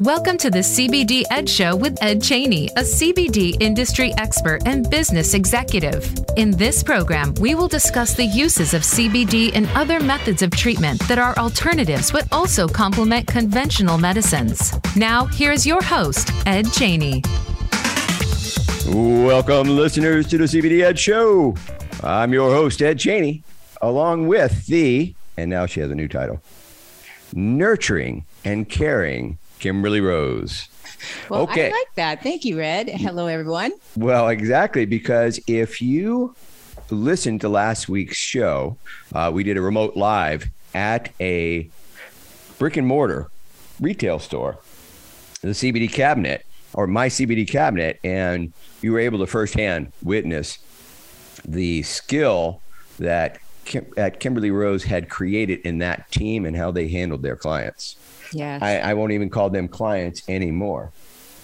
Welcome to the CBD Ed Show with Ed Cheney, a CBD industry expert and business executive. In this program, we will discuss the uses of CBD and other methods of treatment that are alternatives but also complement conventional medicines. Now, here's your host, Ed Cheney. Welcome, listeners, to the CBD Ed Show. I'm your host, Ed Cheney, along with the, and now she has a new title, Nurturing and Caring Kimberly Rose. Well, okay. I like that. Thank you, Red. Hello, everyone. Well, exactly, because if you listened to last week's show, uh, we did a remote live at a brick and mortar retail store, the CBD cabinet or my CBD cabinet, and you were able to firsthand witness the skill that Kim, that Kimberly Rose had created in that team and how they handled their clients. Yeah. I, I, won't even call them clients anymore.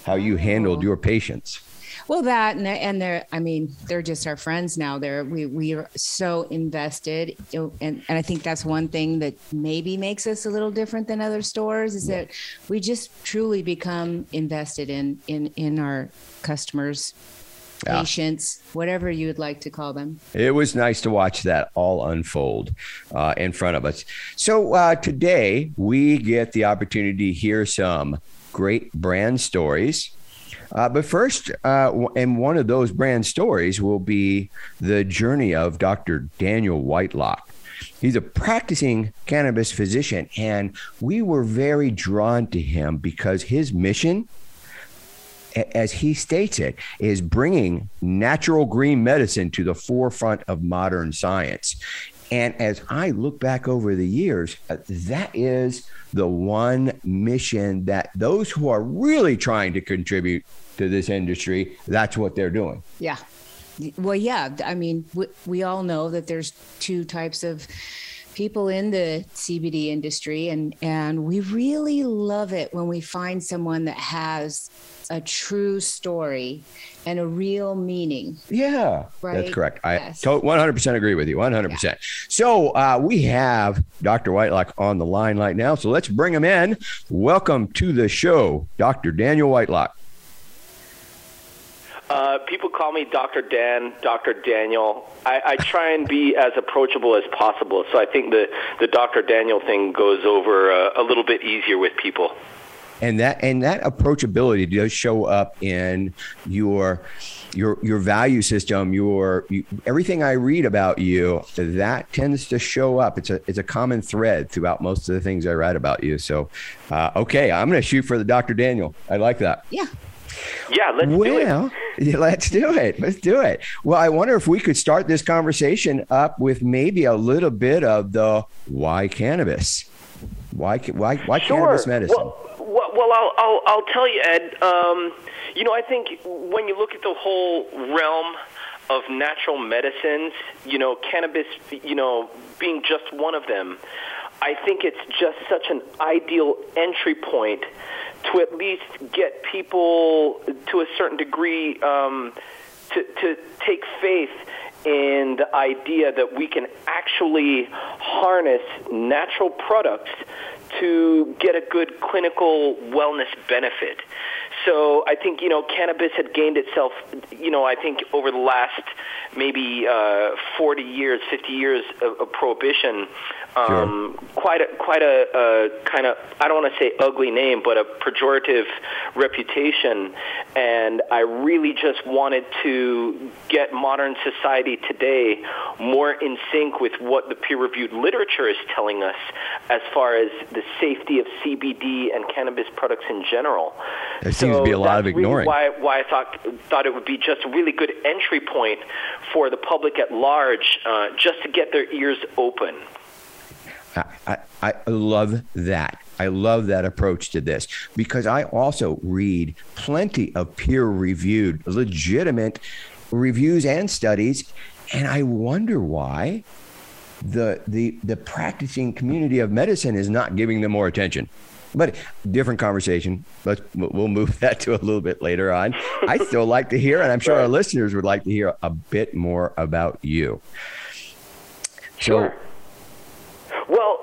How you handled oh. your patients. Well, that and they're, and they're, I mean, they're just our friends now. They're we we are so invested, and and I think that's one thing that maybe makes us a little different than other stores is that we just truly become invested in in in our customers yeah. patients, whatever you would like to call them. It was nice to watch that all unfold uh, in front of us. So uh, today we get the opportunity to hear some great brand stories. Uh, but first, uh, and one of those brand stories will be the journey of Dr. Daniel Whitelocke. He's a practicing cannabis physician, and we were very drawn to him because his mission as he states it, is bringing natural green medicine to the forefront of modern science. And as I look back over the years, uh, that is the one mission that those who are really trying to contribute to this industry, that's what they're doing. Yeah. Well, yeah. I mean, we, we all know that there's two types of people in the CBD industry and and we really love it when we find someone that has a true story and a real meaning. Yeah, right? that's correct. Yes. I 100% agree with you. 100%. Yeah. So uh, we have Dr. Whitelocke on the line right now. So let's bring him in. Welcome to the show, Dr. Daniel Whitelocke. Uh, people call me Dr. Dan, Dr. Daniel. I, I try and be as approachable as possible, so I think the the Dr. Daniel thing goes over uh, a little bit easier with people. And that and that approachability does show up in your your your value system, your you, everything I read about you, that tends to show up. It's a it's a common thread throughout most of the things I write about you. So, uh, okay, I'm going to shoot for the Dr. Daniel. I like that. Yeah. Yeah, let's well, do it. Let's do it. Let's do it. Well, I wonder if we could start this conversation up with maybe a little bit of the why cannabis? Why why why sure. cannabis medicine? Well, well, well I'll, I'll I'll tell you, Ed. Um, you know, I think when you look at the whole realm of natural medicines, you know, cannabis, you know, being just one of them, I think it's just such an ideal entry point to at least get people to a certain degree um, to, to take faith in the idea that we can actually harness natural products to get a good clinical wellness benefit. So I think you know cannabis had gained itself, you know, I think over the last maybe uh, 40 years, 50 years of, of prohibition, um, sure. quite a quite a, a kind of I don't want to say ugly name, but a pejorative reputation. And I really just wanted to get modern society today more in sync with what the peer-reviewed literature is telling us as far as the safety of CBD and cannabis products in general. There so seems to be a lot of ignoring. Really why, why I thought thought it would be just a really good entry point for the public at large, uh, just to get their ears open. I, I, love that. I love that approach to this because I also read plenty of peer reviewed, legitimate reviews and studies. And I wonder why the, the, the practicing community of medicine is not giving them more attention. But different conversation. Let's we'll move that to a little bit later on. I still like to hear, and I'm sure our listeners would like to hear a bit more about you. Sure. So, Well,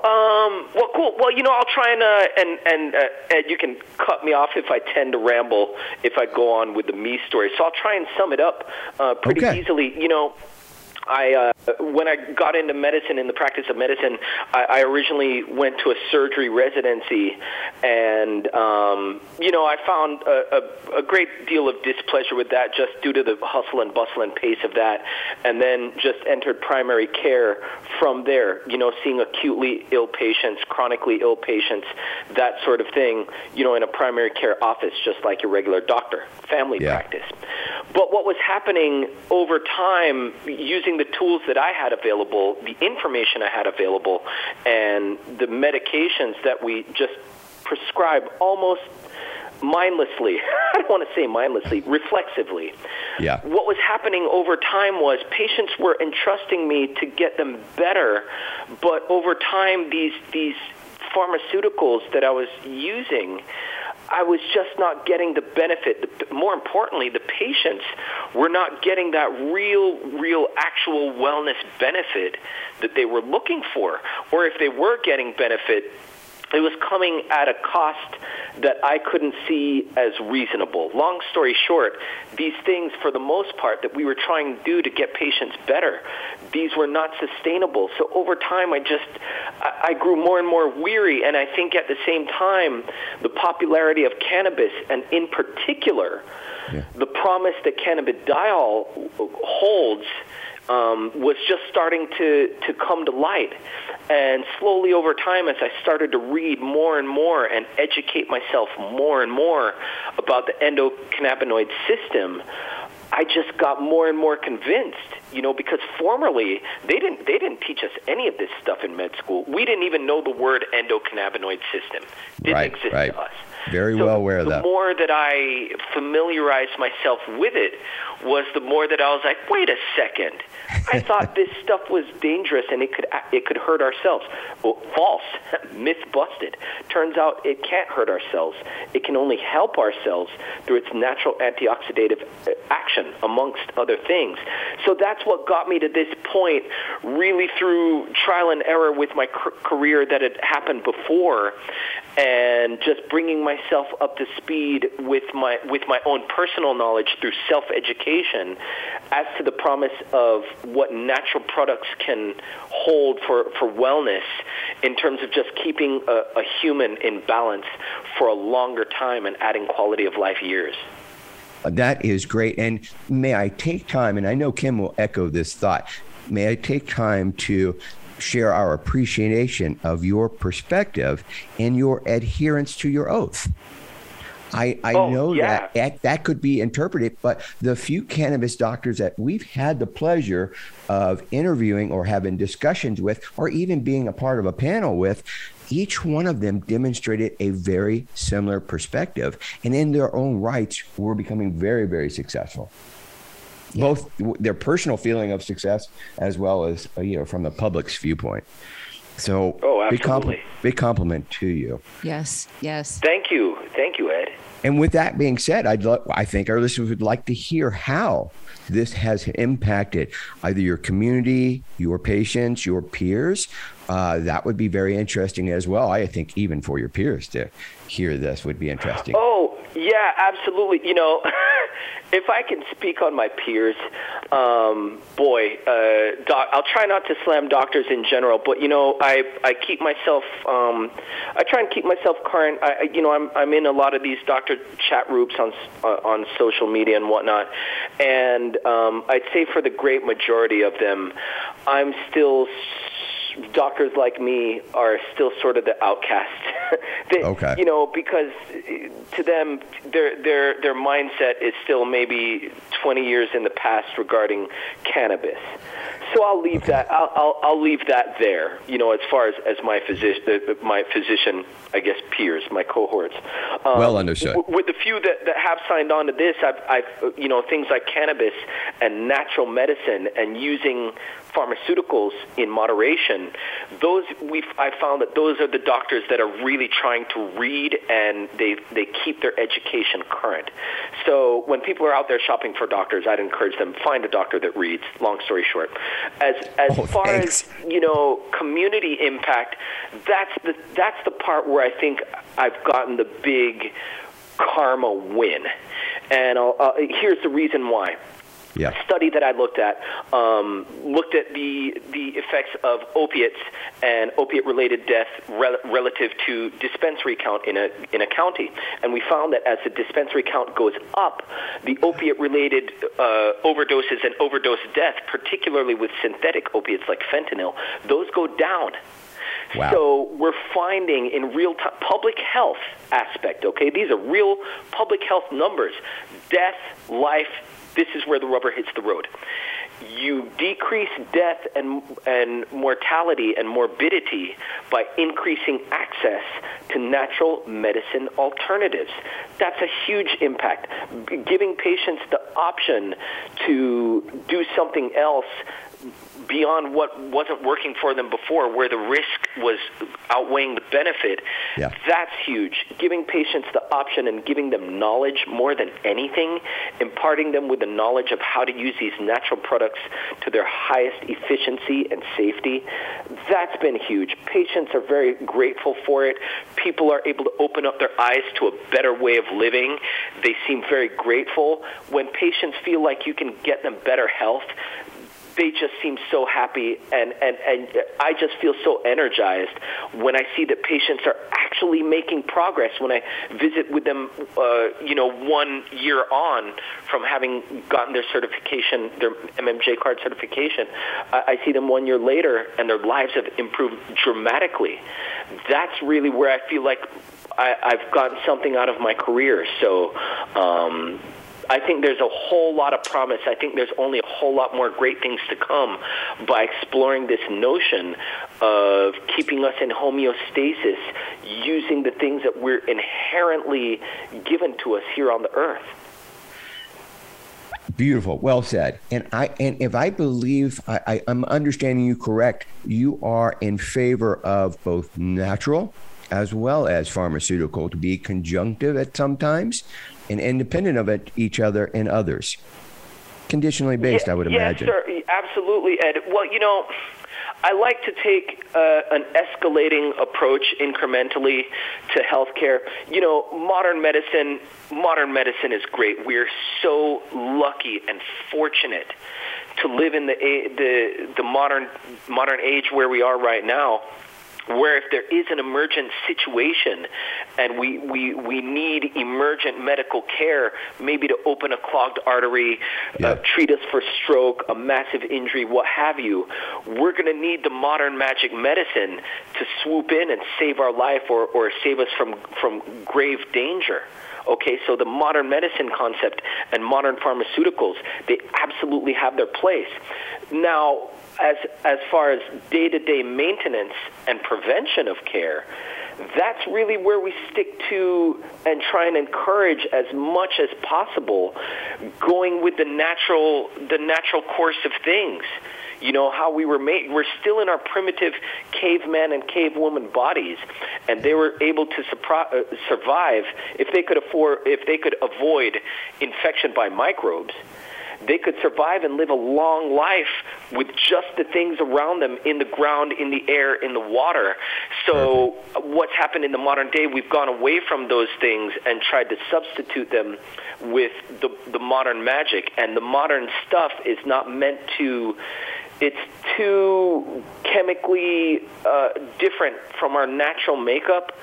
um, well, cool. Well, you know, I'll try and uh, and and uh, Ed, you can cut me off if I tend to ramble if I go on with the me story. So I'll try and sum it up uh, pretty Okay. easily. You know, I uh, when I got into medicine in the practice of medicine, I, I originally went to a surgery residency, and um, you know I found a, a, a great deal of displeasure with that just due to the hustle and bustle and pace of that, and then just entered primary care from there. You know, seeing acutely ill patients, chronically ill patients, that sort of thing. You know, in a primary care office, just like your regular doctor, family Yeah. practice. But what was happening over time, using the tools that I had available, the information I had available, and the medications that we just prescribe almost mindlessly, I don't want to say mindlessly, reflexively. Yeah. What was happening over time was patients were entrusting me to get them better, but over time, these, these pharmaceuticals that I was using, I was just not getting the benefit. More importantly, the patients were not getting that real, real, actual wellness benefit that they were looking for. Or if they were getting benefit, it was coming at a cost that I couldn't see as reasonable. Long story short, these things, for the most part, that we were trying to do to get patients better, these were not sustainable. So over time, I just I, grew more and more weary, and I think at the same time, the popularity of cannabis, and in particular, Yeah. the promise that cannabidiol holds um, was just starting to, to come to light. And slowly over time, as I started to read more and more and educate myself more and more about the endocannabinoid system, I just got more and more convinced, you know, because formerly they didn't they didn't teach us any of this stuff in med school. We didn't even know the word endocannabinoid system. Didn't Right, exist right. to us. Very So well aware of the that. The more that I familiarized myself with it was the more that I was like, wait a second. I thought this stuff was dangerous and it could it could hurt ourselves. Well, false, myth busted. Turns out it can't hurt ourselves. It can only help ourselves through its natural antioxidative uh, action, amongst other things. So that's what got me to this point, really through trial and error with my career that had happened before, and just bringing myself up to speed with my with my own personal knowledge through self education as to the promise of what natural products can hold for, for wellness in terms of just keeping a, a human in balance for a longer time and adding quality of life years. Uh, that is great. And may I take time, and I know Kim will echo this thought, may I take time to share our appreciation of your perspective and your adherence to your oath. I, I Oh, know yeah. that, that that could be interpreted, but the few cannabis doctors that we've had the pleasure of interviewing or having discussions with, or even being a part of a panel with, each one of them demonstrated a very similar perspective, and in their own rights, were becoming very, very successful. Both their personal feeling of success, as well as uh, you know from the public's viewpoint. So, Oh, big, absolutely. big compliment to you. Yes, yes. Thank you. Thank you, Ed. And with that being said, I'd lo- I think our listeners would like to hear how this has impacted either your community, your patients, your peers. Uh, that would be very interesting as well. I think even for your peers to hear this would be interesting. Oh, yeah, absolutely. You know, if I can speak on my peers, um, boy, uh, doc, I'll try not to slam doctors in general, but you know, I I keep myself, um, I try and keep myself current. I, you know, I'm I'm in a lot of these doctor chat groups on uh, on social media and whatnot, and um, I'd say for the great majority of them, I'm still. s- Doctors like me are still sort of the outcast. they, Okay. You know, because uh, to them, their their their mindset is still maybe 20 years in the past regarding cannabis. So I'll leave that. I'll, I'll I'll leave that there. You know, as far as as my physician, my physician, I guess peers, my cohorts. Um, Well understood. w- with the few that, that have signed on to this, I've, I've you know things like cannabis and natural medicine and using pharmaceuticals in moderation. Those we I found that those are the doctors that are really trying to read and they they keep their education current. So when people are out there shopping for doctors, I'd encourage them find a doctor that reads. Long story short, As as Oh, far thanks. as you know, community impact. That's the that's the part where I think I've gotten the big karma win. And I'll, uh, here's the reason why Yeah. study that I looked at um, looked at the the effects of opiates and opiate related death rel- relative to dispensary count in a in a county, and we found that as the dispensary count goes up, the opiate related uh, overdoses and overdose death, particularly with synthetic opiates like fentanyl, those go down. Wow. So we're finding in real time public health aspect. Okay, these are real public health numbers. Death, life. This is where the rubber hits the road. You decrease death and and mortality and morbidity by increasing access to natural medicine alternatives. That's a huge impact. Giving patients the option to do something else beyond what wasn't working for them before, where the risk was outweighing the benefit, Yeah. that's huge. Giving patients the option and giving them knowledge more than anything, imparting them with the knowledge of how to use these natural products to their highest efficiency and safety, that's been huge. Patients are very grateful for it. People are able to open up their eyes to a better way of living. They seem very grateful. When patients feel like you can get them better health, they just seem so happy and, and, and I just feel so energized when I see that patients are actually making progress when I visit with them uh, you know one year on from having gotten their certification their MMJ card certification. I, I see them one year later and their lives have improved dramatically. That's really where I feel like I, I've gotten something out of my career. So um, I think there's a whole lot of promise. I think there's only a whole lot more great things to come by exploring this notion of keeping us in homeostasis using the things that we're inherently given to us here on the earth. Beautiful, well said. And I and if I believe I, I, I'm understanding you correct, you are in favor of both natural as well as pharmaceutical to be conjunctive at sometimes and independent of it, each other and others. Conditionally based, I would imagine. Yes, sir. Absolutely, Ed. Well, you know, I like to take uh, an escalating approach incrementally to healthcare. You know, modern medicine, modern medicine is great. We're so lucky and fortunate to live in the the the modern modern age where we are right now where if there is an emergent situation and we, we, we need emergent medical care, maybe to open a clogged artery, Yeah. uh, treat us for stroke, a massive injury, what have you, we're going to need the modern magic medicine to swoop in and save our life or, or save us from, from grave danger. Okay, so the modern medicine concept and modern pharmaceuticals, they absolutely have their place. Now, as as far as day-to-day maintenance and prevention of care, that's really where we stick to and try and encourage as much as possible going with the natural the natural course of things. You know how we were made we're still in our primitive caveman and cavewoman bodies and they were able to uh, survive if they could afford if they could avoid infection by microbes they could survive and live a long life with just the things around them in the ground, in the air, in the water. So, what's happened in the modern day, we've gone away from those things and tried to substitute them with the, the modern magic. And the modern stuff is not meant to. It's too chemically uh, different from our natural makeup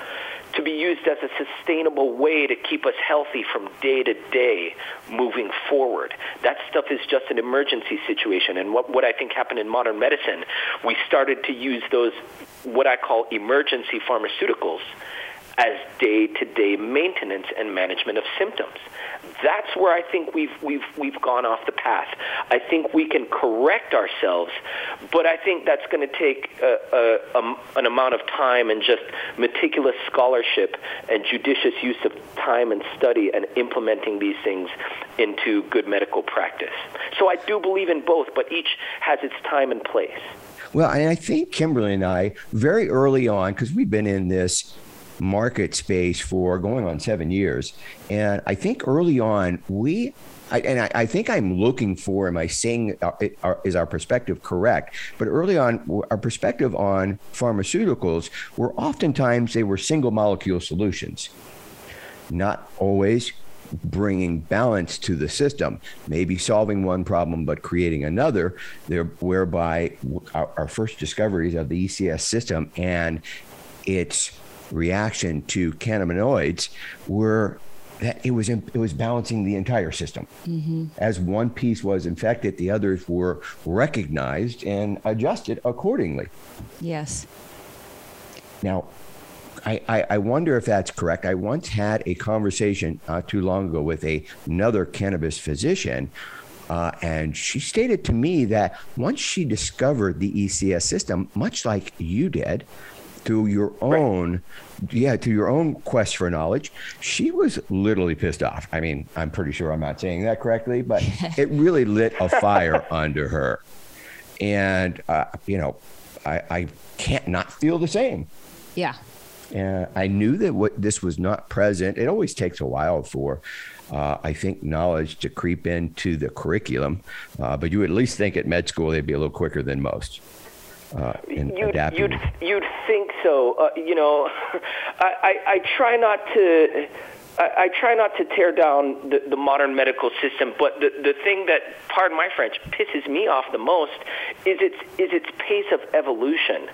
to be used as a sustainable way to keep us healthy from day to day moving forward. That stuff is just an emergency situation. And what, what I think happened in modern medicine, we started to use those, what I call emergency pharmaceuticals, as day to day maintenance and management of symptoms. That's where I think we've, we've, we've gone off the path. I think we can correct ourselves, but I think that's going to take a, a, an amount of time and just meticulous scholarship and judicious use of time and study and implementing these things into good medical practice. So I do believe in both, but each has its time and place. Well, and I think Kimberly and I, very early on, because we've been in this market space for going on seven years, and I think early on we I, and I, I, think I'm looking for, am I saying, uh, are, is our perspective correct? But early on, our perspective on pharmaceuticals were oftentimes they were single molecule solutions, not always bringing balance to the system, maybe solving one problem but creating another, there, whereby our, our first discoveries of the ECS system and its reaction to cannabinoids were that it was it was balancing the entire system. Mm-hmm. As one piece was infected, the others were recognized and adjusted accordingly. Yes. Now, I, I, I wonder if that's correct. I once had a conversation uh, too long ago with a, another cannabis physician. Uh, and she stated to me that once she discovered the ECS system, much like you did, through your own right yeah, to your own quest for knowledge, she was literally pissed off. I mean, I'm pretty sure I'm not saying that correctly, but it really lit a fire under her. And, uh, you know, I, I can't not feel the same. Yeah. And I knew that what this was not present. It always takes a while for, uh, I think, knowledge to creep into the curriculum. Uh, but you at least think at med school they'd be a little quicker than most uh, in you'd, adapting. You'd, you'd think so. Uh, you know, I, I, I try not to. I, I try not to tear down the, the modern medical system, but the, the thing that, pardon my French, pisses me off the most is its is its pace of evolution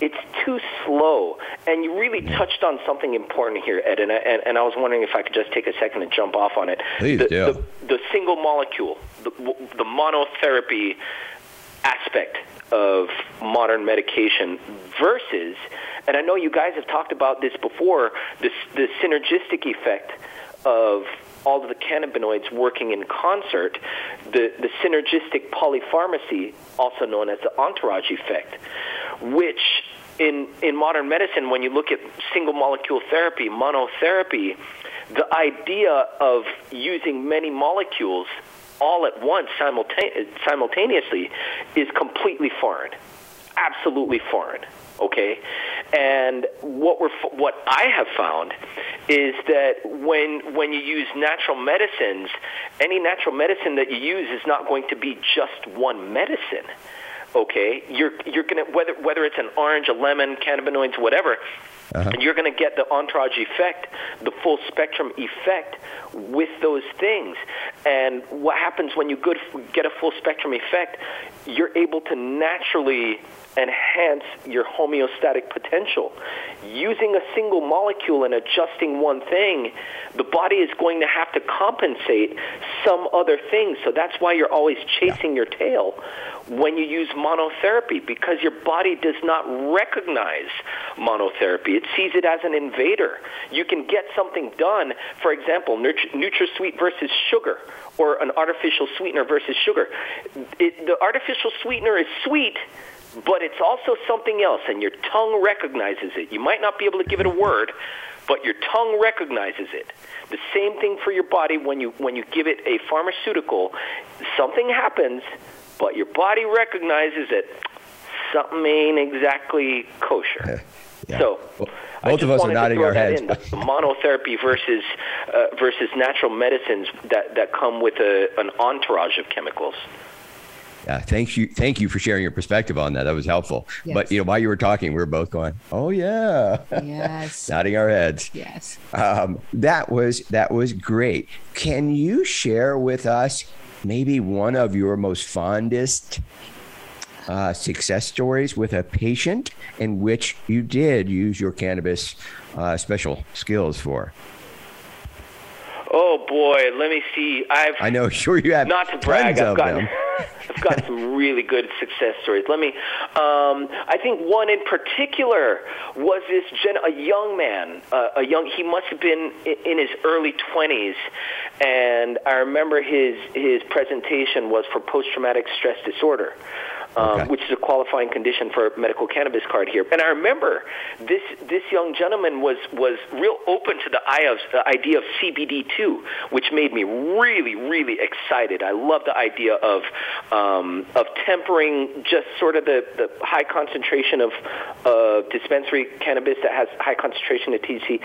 it's too slow. And you really touched on something important here, Ed, and I, and, and I was wondering if I could just take a second to jump off on it. Please the, do. The, the single molecule, the, the monotherapy aspect of modern medication versus, and I know you guys have talked about this before, the synergistic effect of all of the cannabinoids working in concert, the, the synergistic polypharmacy, also known as the entourage effect, which in, in modern medicine, when you look at single molecule therapy, monotherapy, the idea of using many molecules all at once simultaneously is completely foreign, absolutely foreign. Okay, and what we're what I have found is that when when you use natural medicines, any natural medicine that you use is not going to be just one medicine okay you're you're going to whether whether it's an orange a lemon cannabinoids whatever uh-huh. you're going to get the entourage effect the full spectrum effect with those things and what happens when you get a full spectrum effect you're able to naturally enhance your homeostatic potential. Using a single molecule and adjusting one thing, the body is going to have to compensate some other things. So that's why you're always chasing your tail when you use monotherapy because your body does not recognize monotherapy. It sees it as an invader. You can get something done, for example, NutraSweet versus sugar or an artificial sweetener versus sugar. It, the artificial sweetener is sweet but it's also something else, and your tongue recognizes it. You might not be able to give it a word, but your tongue recognizes it. The same thing for your body when you when you give it a pharmaceutical, something happens, but your body recognizes it. Something ain't exactly kosher. Yeah. So. Well, both of us are nodding our heads. monotherapy versus uh, versus natural medicines that, that come with a, an entourage of chemicals. Yeah, thank you, thank you for sharing your perspective on that. That was helpful. Yes. But you know, while you were talking, we were both going, "Oh yeah," yes, nodding our heads. Yes, um, that was that was great. Can you share with us maybe one of your most fondest uh, success stories with a patient in which you did use your cannabis uh, special skills for? Oh boy, let me see. I've I know, sure you have. Not to brag, I've gotten. I've got some really good success stories. Let me. Um, I think one in particular was this gen, a young man, uh, a young. He must have been in his early twenties, and I remember his his presentation was for post traumatic stress disorder um, okay. which is a qualifying condition for a medical cannabis card here. And I remember this this young gentleman was was real open to the idea of CBD too, which made me really really excited. I love the idea of um, of tempering just sort of the, the high concentration of uh, dispensary cannabis that has high concentration of THC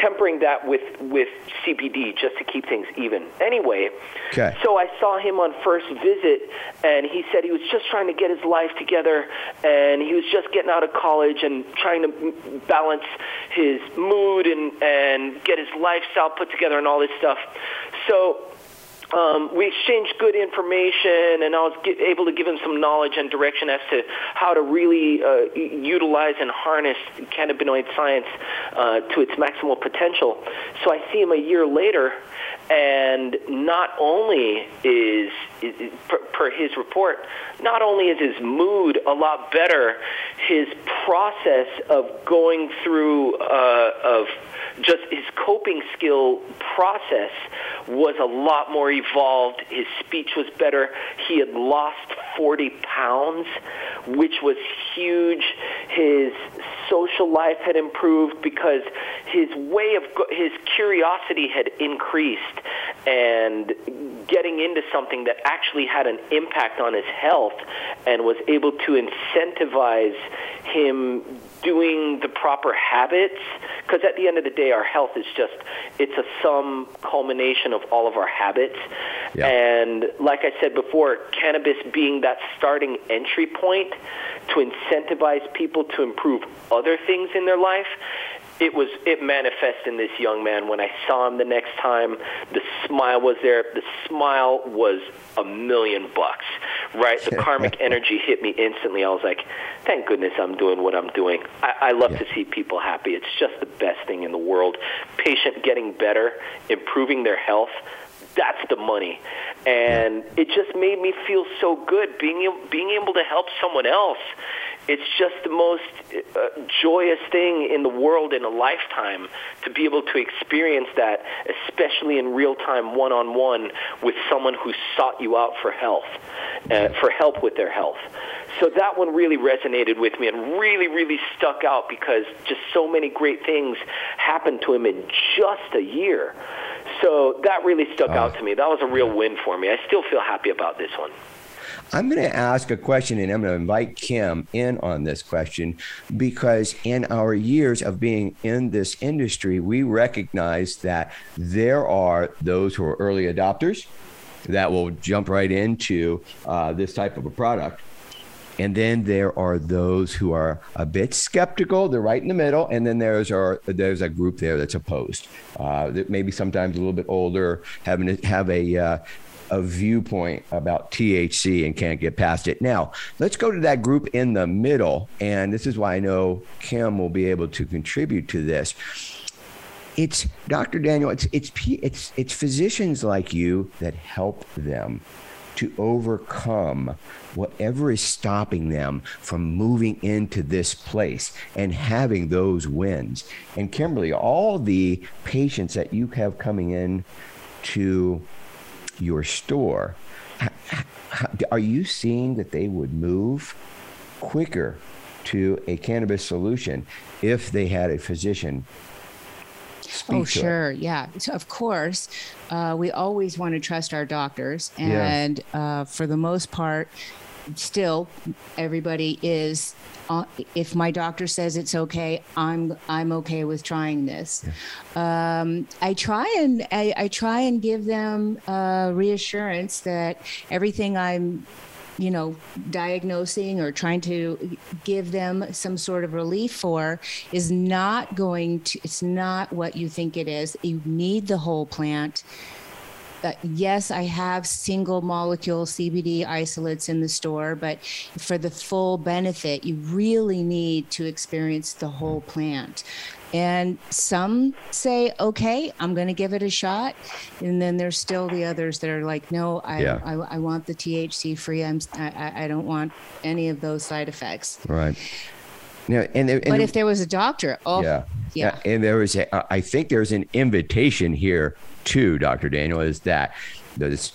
tempering that with with CBD just to keep things even. Anyway, okay. so I saw him on first visit, and he said he was just trying to get his life together, and he was just getting out of college and trying to balance his mood and and get his lifestyle put together and all this stuff. So um, we exchanged good information, and I was get, able to give him some knowledge and direction as to how to really uh, utilize and harness cannabinoid science uh, to its maximal potential. So I see him a year later, and not only is, is per, per, his report, not only is his mood a lot better, his process of going through uh, of just his coping skill process was a lot more evolved. His speech was better. He had lost 40 pounds, which was huge. His social life had improved because his way of his curiosity had increased and getting into something that actually had an impact on his health and was able to incentivize him doing the proper habits because at the end of the day our health is just it's a sum culmination of all of our habits yeah. and like i said before cannabis being that starting entry point to incentivize people to improve other things in their life it was it manifested in this young man when I saw him the next time. The smile was there. The smile was a million bucks, right? The karmic energy hit me instantly. I was like, thank goodness I'm doing what I'm doing. I, I love yeah. to see people happy. It's just the best thing in the world. Patient getting better, improving their health. That's the money, and it just made me feel so good being being able to help someone else it's just the most uh, joyous thing in the world in a lifetime to be able to experience that, especially in real time, one on one with someone who sought you out for health, uh, for help with their health. So that one really resonated with me and really, really stuck out because just so many great things happened to him in just a year. So that really stuck uh, out to me. That was a real win for me. I still feel happy about this one. I'm going to ask a question and I'm going to invite Kim in on this question because in our years of being in this industry, we recognize that there are those who are early adopters that will jump right into uh, this type of a product. And then there are those who are a bit skeptical. They're right in the middle. And then there's are there's a group there that's opposed. Uh, that maybe sometimes a little bit older, having to have a uh, a viewpoint about THC and can't get past it. Now, let's go to that group in the middle. And this is why I know Kim will be able to contribute to this. It's Dr. Daniel, it's, it's, it's, it's physicians like you that help them to overcome whatever is stopping them from moving into this place and having those wins. And Kimberly, all the patients that you have coming in to your store, are you seeing that they would move quicker to a cannabis solution if they had a physician oh, sure. It. Yeah. So of course, uh, we always want to trust our doctors. And yeah. uh, for the most part, still, everybody is uh, if my doctor says it's okay, I'm I'm okay with trying this. Yeah. Um, I try and I, I, try and give them uh, reassurance that everything I'm you know, diagnosing or trying to give them some sort of relief for is not going to, it's not what you think it is. You need the whole plant uh, yes, I have single molecule CBD isolates in the store, but for the full benefit, you really need to experience the whole plant. And some say, okay, I'm going to give it a shot. And then there's still the others that are like, no, I, yeah. I, I, want the THC free. I'm, I, I don't want any of those side effects. Right. Yeah, and, and, but if there was a doctor, oh, yeah, yeah, and there was, a, I think there's an invitation here too, Dr. Daniel, is that this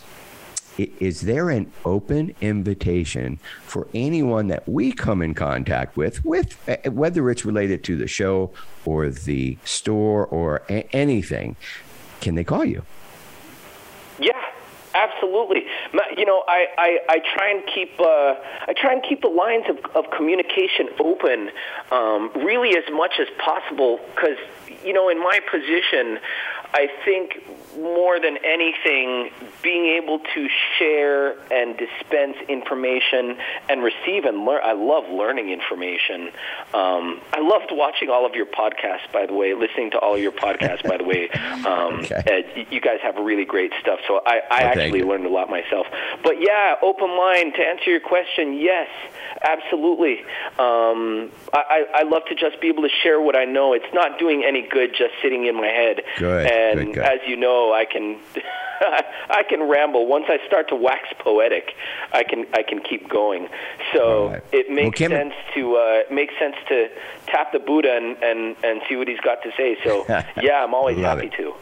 is there an open invitation for anyone that we come in contact with with eh, whether it's related to the show or the store or a- anything can they call you absolutely. You know, I, I, I try and keep uh, I try and keep the lines of, of communication open, um, really as much as possible, because you know, in my position, I think more than anything, being able to share and dispense information and receive and learn. I love learning information. Um, I loved watching all of your podcasts, by the way, listening to all of your podcasts, by the way. Um, okay. You guys have really great stuff. So I, I well, actually learned a lot myself. But yeah, open mind to answer your question, yes. Absolutely. Um, I, I love to just be able to share what I know. It's not doing any good just sitting in my head. Good. And good. as you know, I can I can ramble. Once I start to wax poetic, I can I can keep going. So right. it makes well, sense to uh, makes sense to tap the Buddha and, and, and see what he's got to say. So yeah, I'm always happy it. to.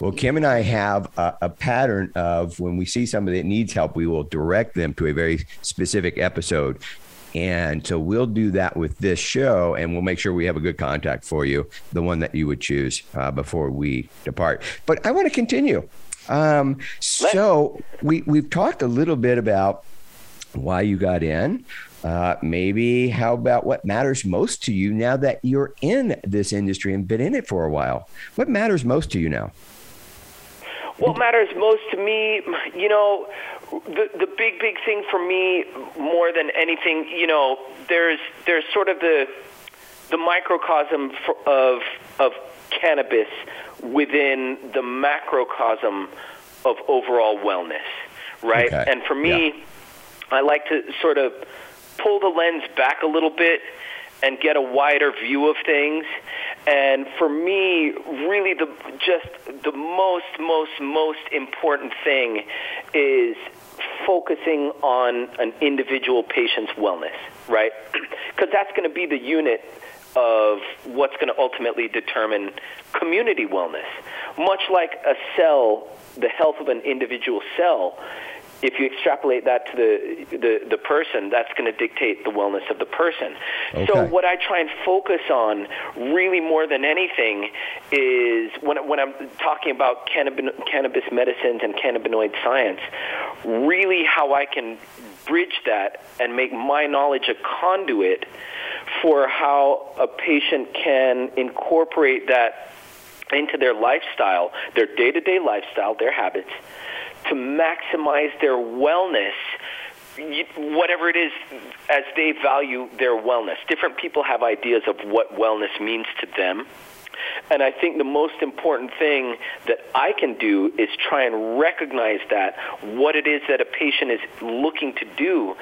Well, Kim and I have a, a, pattern of when we see somebody that needs help, we will direct them to a very specific episode. And so we'll do that with this show, and we'll make sure we have a good contact for you, the one that you would choose uh, before we depart. But I want to continue. Um, so we we've talked a little bit about why you got in. Uh, maybe how about what matters most to you now that you're in this industry and been in it for a while? What matters most to you now? What matters most to me, you know, the the big big thing for me more than anything, you know, there's there's sort of the the microcosm for, of of cannabis within the macrocosm of overall wellness, right? Okay. And for me, yeah. I like to sort of pull the lens back a little bit and get a wider view of things. And for me, really, the just the most, most, most important thing is focusing on an individual patient's wellness, right? Because that's going to be the unit of what's going to ultimately determine community wellness. Much like a cell, the health of an individual cell if you extrapolate that to the the, the person, that's going to dictate the wellness of the person. Okay. So what I try and focus on, really more than anything, is when when I'm talking about cannabis, cannabis medicines and cannabinoid science, really how I can bridge that and make my knowledge a conduit for how a patient can incorporate that into their lifestyle, their day-to-day lifestyle, their habits to maximize their wellness whatever it is as they value their wellness. Different people have ideas of what wellness means to them. And I think the most important thing that I can do is try and recognize that, what it is that a patient is looking to do,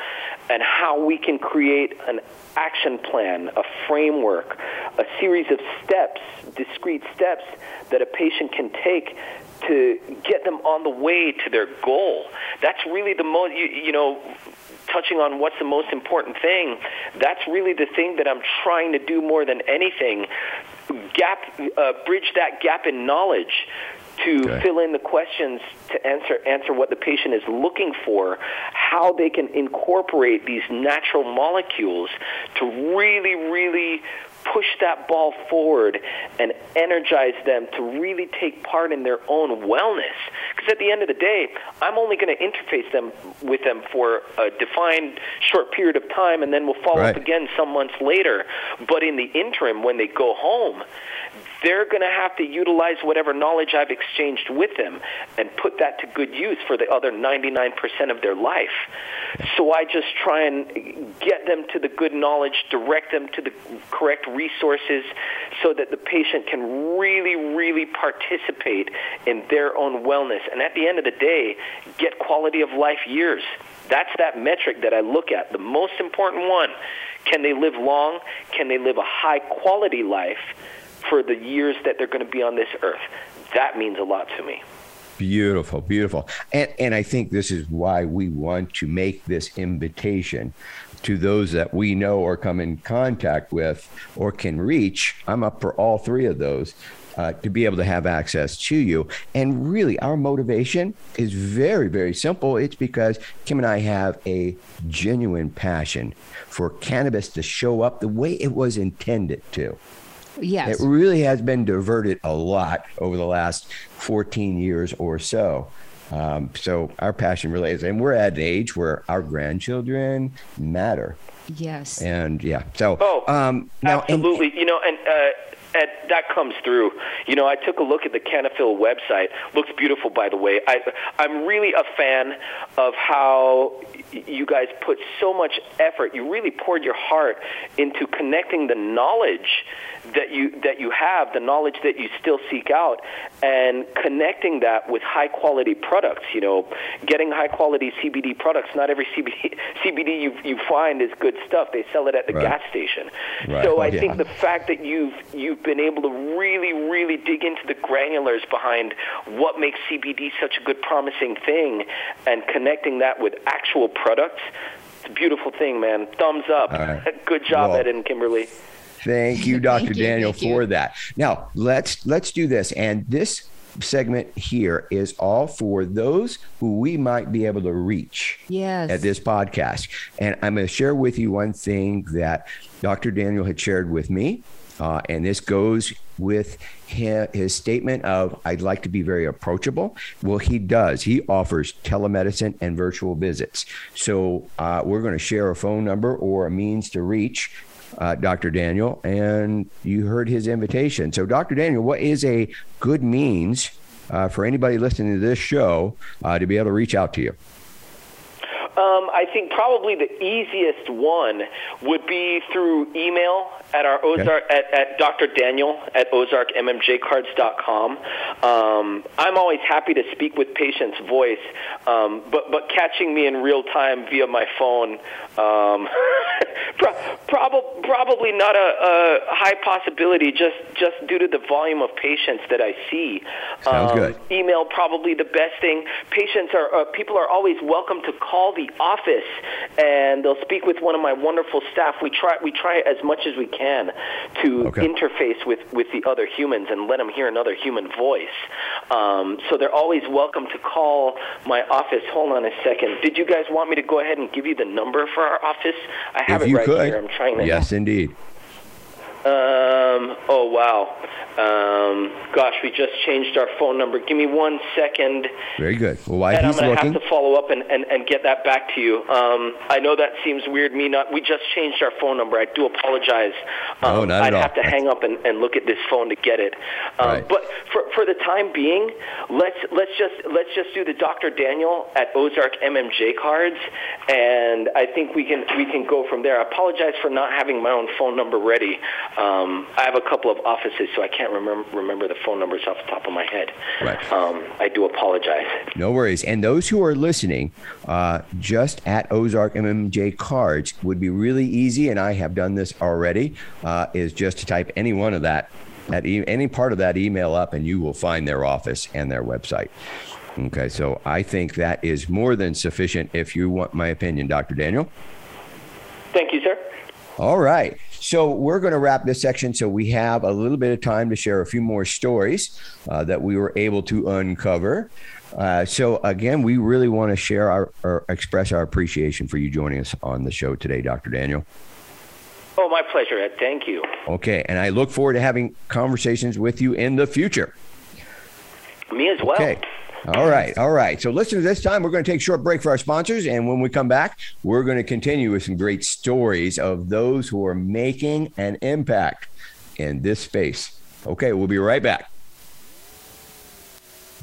and how we can create an action plan, a framework, a series of steps, discrete steps that a patient can take to get them on the way to their goal. That's really the most, you, you know, touching on what's the most important thing, that's really the thing that I'm trying to do more than anything. Gap, uh, bridge that gap in knowledge to okay. fill in the questions to answer answer what the patient is looking for, how they can incorporate these natural molecules to really, really push that ball forward and energize them to really take part in their own wellness. Because at the end of the day, I'm only going to interface them with them for a defined short period of time, and then we'll follow right. up again some months later. But in the interim, when they go home, they're going to have to utilize whatever knowledge I've exchanged with them and put that to good use for the other 99% of their life. So I just try and get them to the good knowledge, direct them to the correct resources so that the patient can really, really participate in their own wellness. And at the end of the day, get quality of life years. That's that metric that I look at. The most important one. Can they live long? Can they live a high quality life? For the years that they're going to be on this earth. That means a lot to me. Beautiful, beautiful. And, and I think this is why we want to make this invitation to those that we know or come in contact with or can reach. I'm up for all three of those. Uh, to be able to have access to you. And really, our motivation is very, very simple. It's because Kim and I have a genuine passion for cannabis to show up the way it was intended to. Yes. It really has been diverted a lot over the last 14 years or so. Um, so our passion really is, and we're at an age where our grandchildren matter. Yes. And yeah, so Oh, um, now and- absolutely. you know, and uh, Ed, that comes through. You know, I took a look at the Canafil website. Looks beautiful, by the way. I, I'm really a fan of how you guys put so much effort. You really poured your heart into connecting the knowledge that you that you have, the knowledge that you still seek out, and connecting that with high quality products. You know, getting high quality CBD products. Not every CBD CBD you you find is good stuff. They sell it at the Right. gas station. Right. So I Yeah. think the fact that you've you've been able to really really dig into the granulars behind what makes CBD such a good promising thing and connecting that with actual products it's a beautiful thing man thumbs up right. good job Well- Ed and Kimberly Thank you, Dr. Thank Daniel, you. for that. Now let's let's do this. And this segment here is all for those who we might be able to reach Yes. at this podcast. And I'm going to share with you one thing that Dr. Daniel had shared with me. Uh, and this goes with his, his statement of I'd like to be very approachable. Well, he does. He offers telemedicine and virtual visits. So uh, we're going to share a phone number or a means to reach uh, Dr. Daniel, and you heard his invitation. So, Dr. Daniel, what is a good means uh, for anybody listening to this show uh, to be able to reach out to you? Um, I think probably the easiest one would be through email at our Ozark at, at Dr. Daniel at ozarkmmjcards.com. Um, I'm always happy to speak with patients' voice, um, but but catching me in real time via my phone, um, pro- prob- probably not a, a high possibility. Just just due to the volume of patients that I see. Sounds Um, good. email probably the best thing. Patients are uh, people are always welcome to call the office, and they'll speak with one of my wonderful staff. We try we try as much as we can to Okay. interface with with the other humans and let them hear another human voice. Um, so they're always welcome to call my office. Hold on a second. Did you guys want me to go ahead and give you the number for our office? I have if it you right could. here. I'm trying to. Yes, indeed. Um, oh wow. Um, gosh, we just changed our phone number. Give me one second. Very good. Well, while And I'm he's going to have to follow up and, and, and get that back to you. Um, I know that seems weird. Me not. We just changed our phone number. I do apologize. Um, No, not at I'd all. have to hang up and, and look at this phone to get it. Um, Right. But for, for the time being, let's let's just let's just do the Dr. Daniel at Ozark MMJ cards, and I think we can we can go from there. I apologize for not having my own phone number ready. Um, I have a couple of offices, so I can't remember remember the phone numbers off the top of my head. Right. Um, I do apologize. no worries. And those who are listening, uh, just at Ozark MMJ cards would be really easy. And I have done this already. Uh, is just to type any one of that, at e- any part of that email up, and you will find their office and their website. Okay, so I think that is more than sufficient. If you want my opinion, Dr. Daniel. Thank you, sir. All right. So we're going to wrap this section so we have a little bit of time to share a few more stories uh, that we were able to uncover. Uh, so again, we really want to share our or express our appreciation for you joining us on the show today, Dr. Daniel. Oh, my pleasure, Ed. Thank you. Okay, and I look forward to having conversations with you in the future. Me as well. Okay. All right. All right. So listen, to this time we're going to take a short break for our sponsors. And when we come back, we're going to continue with some great stories of those who are making an impact in this space. Okay. We'll be right back.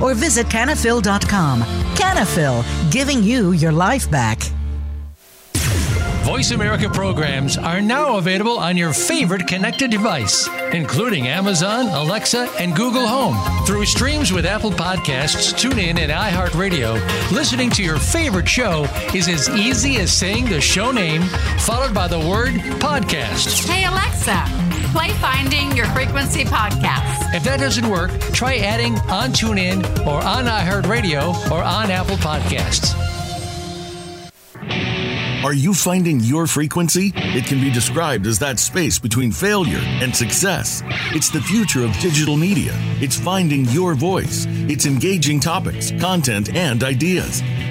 or visit canafil.com. Canafil, giving you your life back. Voice America programs are now available on your favorite connected device, including Amazon, Alexa, and Google Home. Through streams with Apple Podcasts, TuneIn, and iHeartRadio, listening to your favorite show is as easy as saying the show name followed by the word podcast. Hey, Alexa, play Finding Your Frequency podcast. If that doesn't work, try adding on TuneIn or on iHeartRadio or on Apple Podcasts. Are you finding your frequency? It can be described as that space between failure and success. It's the future of digital media. It's finding your voice. It's engaging topics, content, and ideas.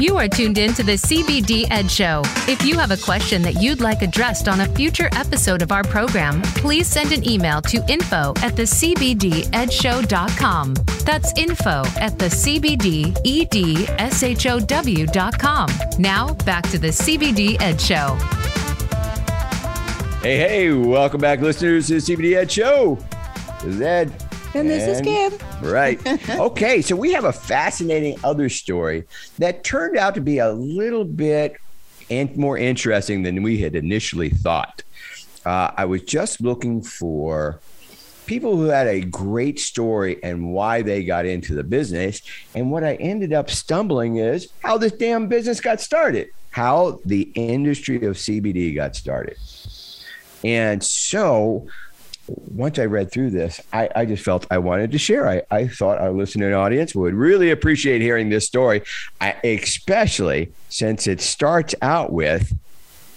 You are tuned in to the CBD Ed Show. If you have a question that you'd like addressed on a future episode of our program, please send an email to info at the CBDEdshow.com. That's info at the CBDEDSHOW.com. Now, back to the CBD Ed Show. Hey, hey, welcome back, listeners, to the CBD Ed Show. This is Ed. And this is Kim. Right. okay. So we have a fascinating other story that turned out to be a little bit and more interesting than we had initially thought. Uh, I was just looking for people who had a great story and why they got into the business. And what I ended up stumbling is how this damn business got started, how the industry of CBD got started. And so once I read through this, I, I, just felt I wanted to share. I, I thought our listening audience would really appreciate hearing this story, especially since it starts out with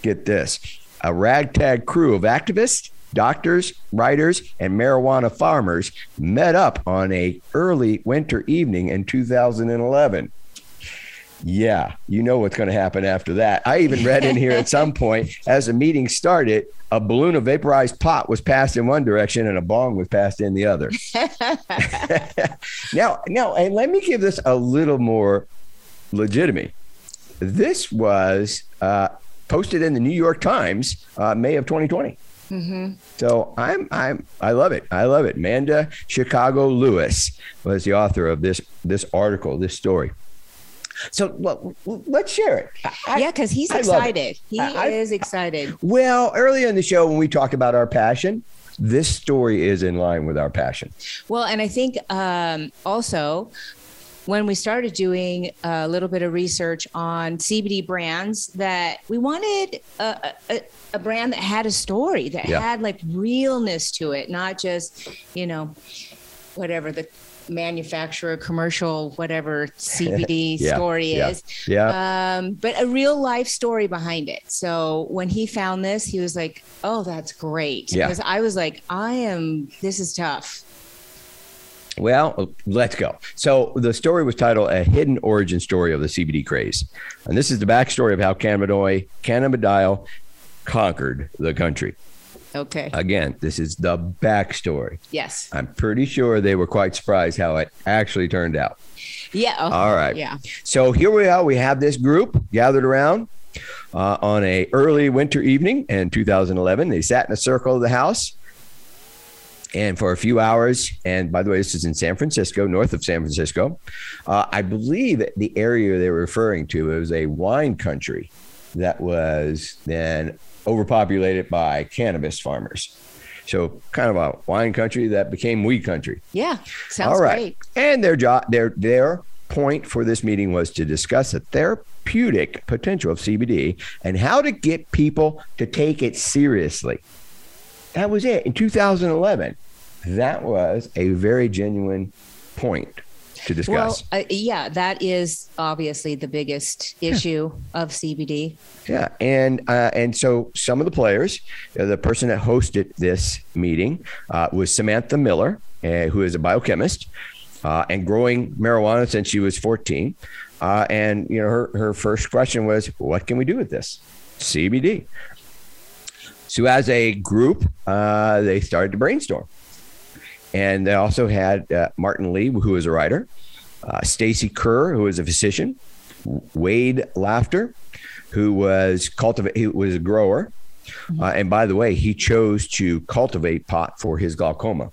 get this a ragtag crew of activists, doctors, writers, and marijuana farmers met up on a early winter evening in 2011 yeah, you know what's going to happen after that. I even read in here at some point as the meeting started, a balloon of vaporized pot was passed in one direction and a bong was passed in the other. now, now, and let me give this a little more legitimate. This was uh, posted in the New York Times, uh, May of 2020. Mm-hmm. So I'm I'm I love it. I love it. Amanda Chicago Lewis was the author of this this article, this story. So well, let's share it. I, yeah, because he's excited. He I, is excited. Well, earlier in the show, when we talked about our passion, this story is in line with our passion. Well, and I think um, also when we started doing a little bit of research on CBD brands, that we wanted a, a, a brand that had a story, that yeah. had like realness to it, not just, you know, whatever the manufacturer, commercial, whatever CBD yeah, story yeah, is. Yeah. Um, but a real life story behind it. So when he found this, he was like, "Oh, that's great." Yeah. Because I was like, "I am. This is tough." Well, let's go. So the story was titled "A Hidden Origin Story of the CBD Craze," and this is the backstory of how cannabidiol, cannabidiol conquered the country. Okay. Again, this is the backstory. Yes. I'm pretty sure they were quite surprised how it actually turned out. Yeah. Oh, All right. Yeah. So here we are. We have this group gathered around uh, on a early winter evening in 2011. They sat in a circle of the house and for a few hours. And by the way, this is in San Francisco, north of San Francisco. Uh, I believe the area they were referring to was a wine country that was then overpopulated by cannabis farmers. So kind of a wine country that became weed country. Yeah, sounds All right. great. And their job, their their point for this meeting was to discuss the therapeutic potential of CBD and how to get people to take it seriously. That was it in 2011. That was a very genuine point to discuss. Well, uh, yeah, that is obviously the biggest issue yeah. of CBD. Yeah, and uh, and so some of the players, uh, the person that hosted this meeting uh, was Samantha Miller, uh, who is a biochemist uh, and growing marijuana since she was 14. and you know, her her first question was, "What can we do with this CBD?" So as a group, they started to brainstorm And they also had uh, Martin Lee, who was a writer, uh, Stacy Kerr, who was a physician, Wade Laughter, who was cultivate, he was a grower. Uh, and by the way, he chose to cultivate pot for his glaucoma.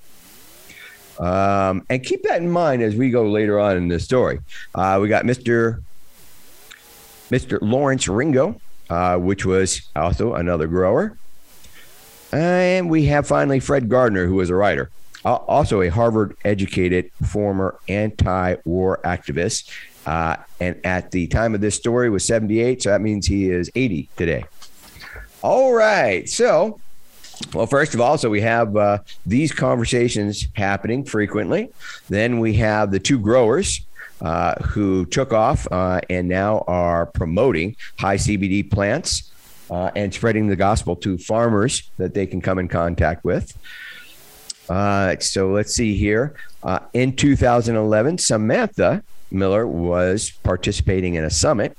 Um, and keep that in mind as we go later on in the story. Uh, we got Mr. Mr. Lawrence Ringo, uh, which was also another grower. And we have finally Fred Gardner, who was a writer, also a Harvard educated former anti war activist. Uh, and at the time of this story was 78, so that means he is 80 today. All right. So, well, first of all, so we have uh, these conversations happening frequently. Then we have the two growers uh, who took off uh, and now are promoting high CBD plants uh, and spreading the gospel to farmers that they can come in contact with. Uh, so let's see here. Uh, in 2011, Samantha Miller was participating in a summit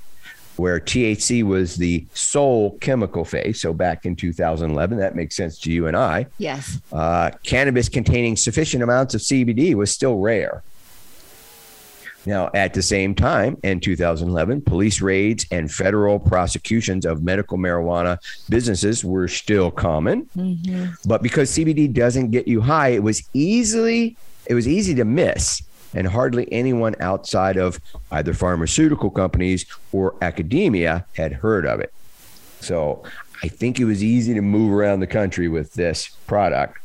where THC was the sole chemical phase. So back in 2011, that makes sense to you and I. Yes. Uh, cannabis containing sufficient amounts of CBD was still rare. Now, at the same time, in 2011, police raids and federal prosecutions of medical marijuana businesses were still common. Mm-hmm. But because CBD doesn't get you high, it was easily it was easy to miss and hardly anyone outside of either pharmaceutical companies or academia had heard of it. So I think it was easy to move around the country with this product.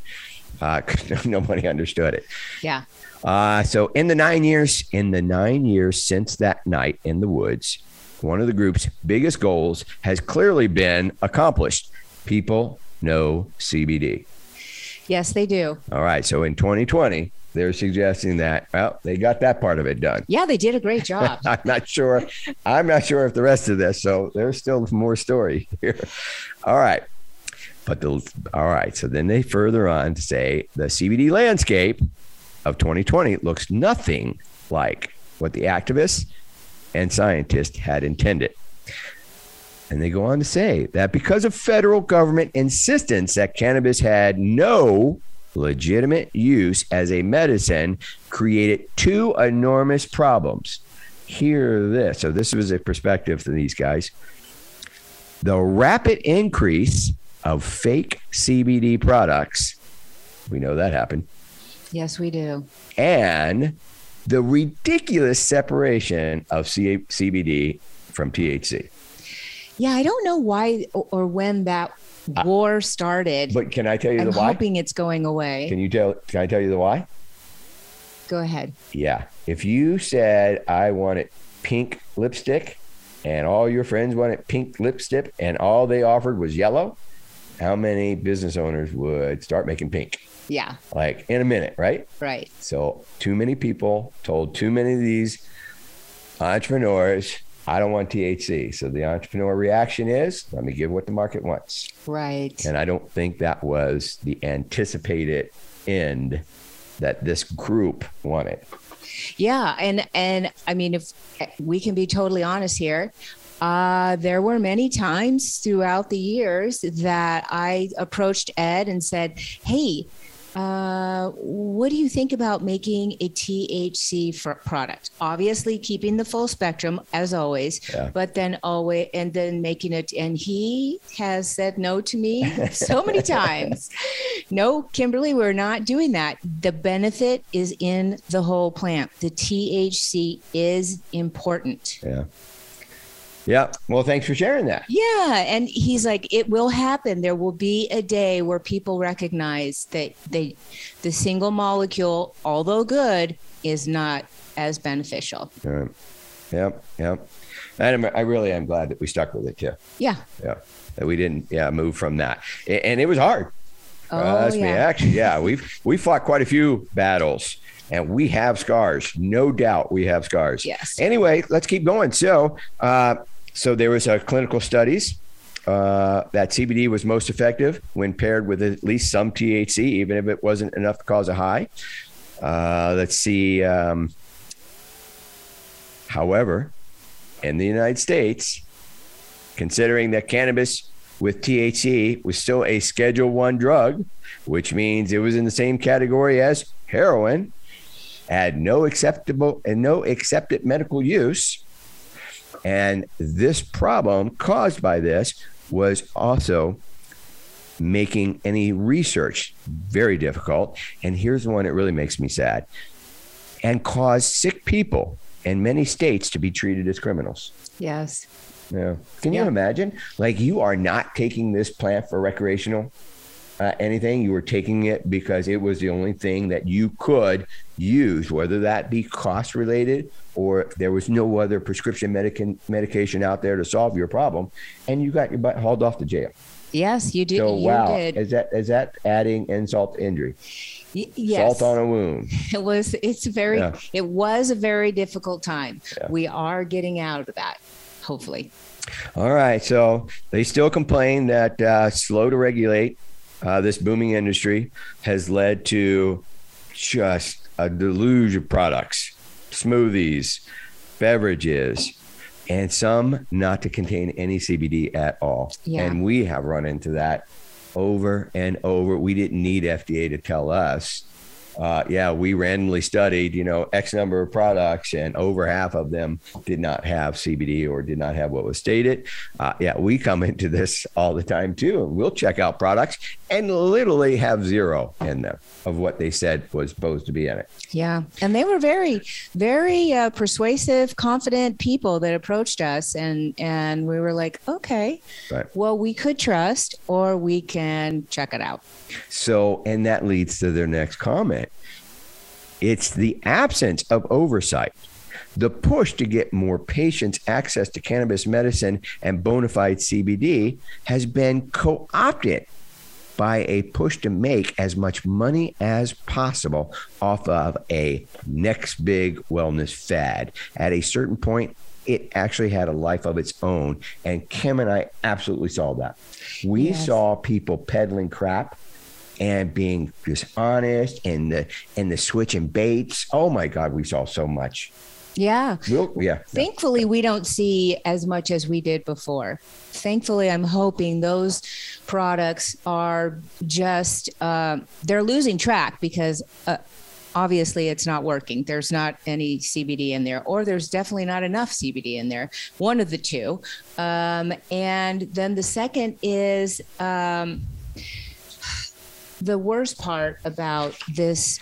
Uh, nobody understood it. Yeah. Uh, so in the nine years, in the nine years since that night in the woods, one of the group's biggest goals has clearly been accomplished. People know CBD. Yes, they do. All right. So in 2020, they're suggesting that well they got that part of it done yeah they did a great job i'm not sure i'm not sure if the rest of this so there's still more story here all right but the all right so then they further on to say the cbd landscape of 2020 looks nothing like what the activists and scientists had intended and they go on to say that because of federal government insistence that cannabis had no legitimate use as a medicine created two enormous problems. Hear this. So, this was a perspective to these guys. The rapid increase of fake CBD products, we know that happened. Yes, we do. And the ridiculous separation of C- CBD from THC. Yeah, I don't know why or when that war started. But can I tell you I'm the why? hoping it's going away. Can you tell? Can I tell you the why? Go ahead. Yeah. If you said I wanted pink lipstick, and all your friends wanted pink lipstick, and all they offered was yellow, how many business owners would start making pink? Yeah. Like in a minute, right? Right. So too many people told too many of these entrepreneurs I don't want THC. So the entrepreneur reaction is let me give what the market wants. Right. And I don't think that was the anticipated end that this group wanted. Yeah, and and I mean if we can be totally honest here, uh, there were many times throughout the years that I approached Ed and said, "Hey, uh, what do you think about making a THC product? Obviously, keeping the full spectrum as always, yeah. but then always and then making it. And he has said no to me so many times. No, Kimberly, we're not doing that. The benefit is in the whole plant. The THC is important. Yeah. Yeah. Well, thanks for sharing that. Yeah. And he's like, it will happen. There will be a day where people recognize that they, the single molecule, although good, is not as beneficial. Yeah. Yep. Yep. And I really am glad that we stuck with it too. Yeah. Yeah. That we didn't, yeah, move from that. And it was hard. Oh, uh, yeah. Me. Actually, yeah, we've we fought quite a few battles and we have scars. No doubt we have scars. Yes. Anyway, let's keep going. So, uh, so there was a clinical studies uh, that CBD was most effective when paired with at least some THC, even if it wasn't enough to cause a high. Uh, let's see. Um, however, in the United States, considering that cannabis with THC was still a Schedule One drug, which means it was in the same category as heroin, had no acceptable and no accepted medical use. And this problem caused by this was also making any research very difficult. And here's the one that really makes me sad and caused sick people in many states to be treated as criminals. Yes. Yeah. Can you Yeah. imagine? Like you are not taking this plant for recreational uh, anything. You were taking it because it was the only thing that you could use, whether that be cost related or there was no other prescription medican medication out there to solve your problem, and you got your butt hauled off to jail. Yes, you did. So you wow, did. is that is that adding insult to injury? Y- yes. Salt on a wound. it was it's very Yeah. it was a very difficult time Yeah. we are getting out of that hopefully All right. So they still complain that uh, slow to regulate uh, this booming industry has led to just a deluge of products, smoothies, beverages, and some not to contain any CBD at all. Yeah. And we have run into that over and over. We didn't need FDA to tell us. Uh, yeah, we randomly studied, you know, X number of products, and over half of them did not have CBD or did not have what was stated. Uh, yeah, we come into this all the time too, and we'll check out products and literally have zero in them of what they said was supposed to be in it. yeah and they were very very uh, persuasive confident people that approached us and and we were like okay Right. well we could trust or we can check it out So, and that leads to their next comment. It's the absence of oversight, the push to get more patients access to cannabis medicine and bona fide CBD has been co opted by a push to make as much money as possible off of a next big wellness fad. At a certain point, it actually had a life of its own. And Kim and I absolutely saw that. We Yes. saw people peddling crap and being dishonest and the and the switching baits. Oh my God, we saw so much. Yeah We'll, yeah. Thankfully, we don't see as much as we did before. Thankfully, I'm hoping those products are just, uh, they're losing track because uh, obviously it's not working. There's not any CBD in there, or there's definitely not enough CBD in there, one of the two. Um, and then the second is um, the worst part about this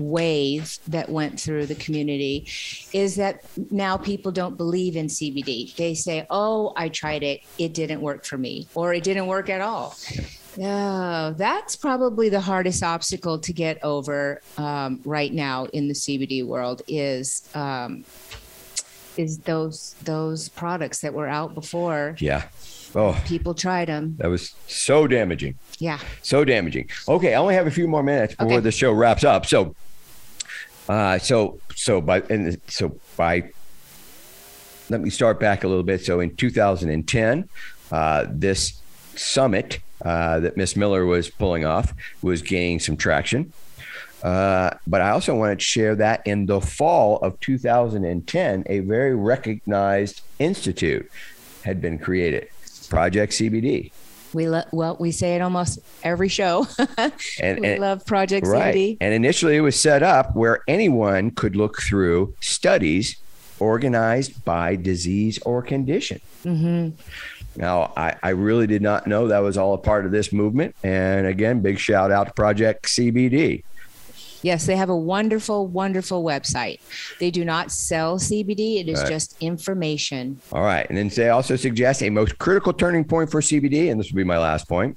wave that went through the community is that now people don't believe in CBD. They say, "Oh, I tried it; it didn't work for me, or it didn't work at all." Oh, that's probably the hardest obstacle to get over um, right now in the CBD world is um, is those those products that were out before Yeah. Oh, people tried them. that was so damaging. Yeah. So damaging. Okay, I only have a few more minutes before Okay. the show wraps up. So, uh, so so by and so by. Let me start back a little bit. So in 2010, uh, this summit uh, that Miss Miller was pulling off was gaining some traction. Uh, but I also wanted to share that in the fall of 2010, a very recognized institute had been created, Project CBD. We lo- well, we say it almost every show. And- we and- love Project Right. CBD. And initially it was set up where anyone could look through studies organized by disease or condition. Mm-hmm. Now, I, I really did not know that was all a part of this movement. And again, big shout out to Project CBD. Yes, they have a wonderful, wonderful website. They do not sell CBD, it is Right. just information. All right. And then they also suggest a most critical turning point for CBD, and this will be my last point,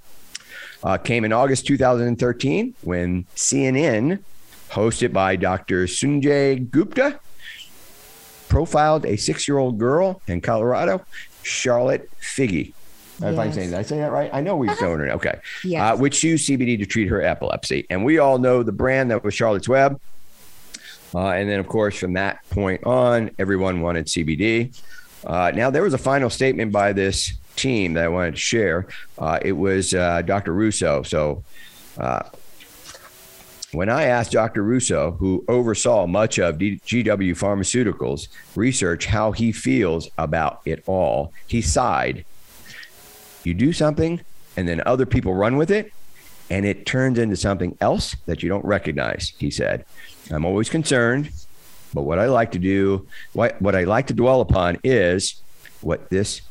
uh, came in August 2013 when CNN, hosted by Dr. Sanjay Gupta, profiled a six year old girl in Colorado, Charlotte Figi. If I'm saying, did I say that right? I know we've known her. Okay. Yes. Uh, which used CBD to treat her epilepsy. And we all know the brand that was Charlotte's Web. Uh, and then, of course, from that point on, everyone wanted CBD. Uh, now, there was a final statement by this team that I wanted to share. Uh, it was uh, Dr. Russo. So, uh, when I asked Dr. Russo, who oversaw much of GW Pharmaceuticals research, how he feels about it all, he sighed. You do something, and then other people run with it, and it turns into something else that you don't recognize, he said. I'm always concerned, but what I like to do, what, what I like to dwell upon is what this,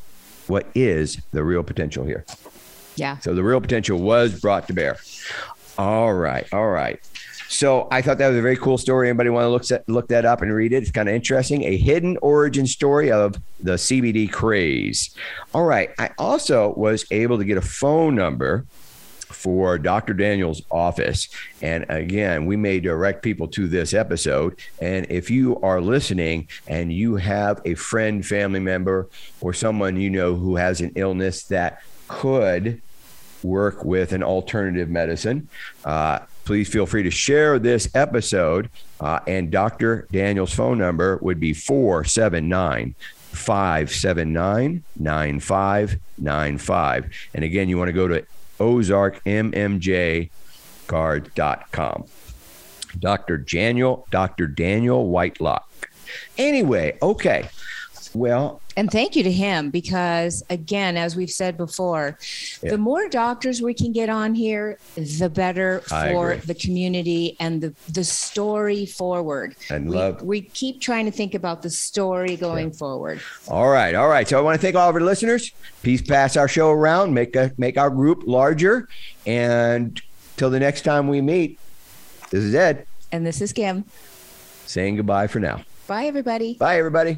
what is the real potential here. Yeah. So the real potential was brought to bear. All right. All right. So I thought that was a very cool story. Anybody want to look look that up and read it? It's kind of interesting. A hidden origin story of the CBD craze. All right. I also was able to get a phone number for Dr. Daniel's office. And again, we may direct people to this episode. And if you are listening and you have a friend, family member, or someone you know who has an illness that could work with an alternative medicine, uh, please feel free to share this episode. Uh, and Dr. Daniel's phone number would be 479 579 9595. And again, you want to go to ozarkmmjcard.com. Dr. Daniel, Dr. Daniel Whitelocke. Anyway, okay. Well, and thank you to him because, again, as we've said before, Yeah. the more doctors we can get on here, the better for the community and the, the story forward. And we, love- we keep trying to think about the story going forward. All right, all right. So I want to thank all of our listeners. Please pass our show around, make a, make our group larger, and till the next time we meet, this is Ed And this is Kim. saying goodbye for now. Bye, everybody. Bye, everybody.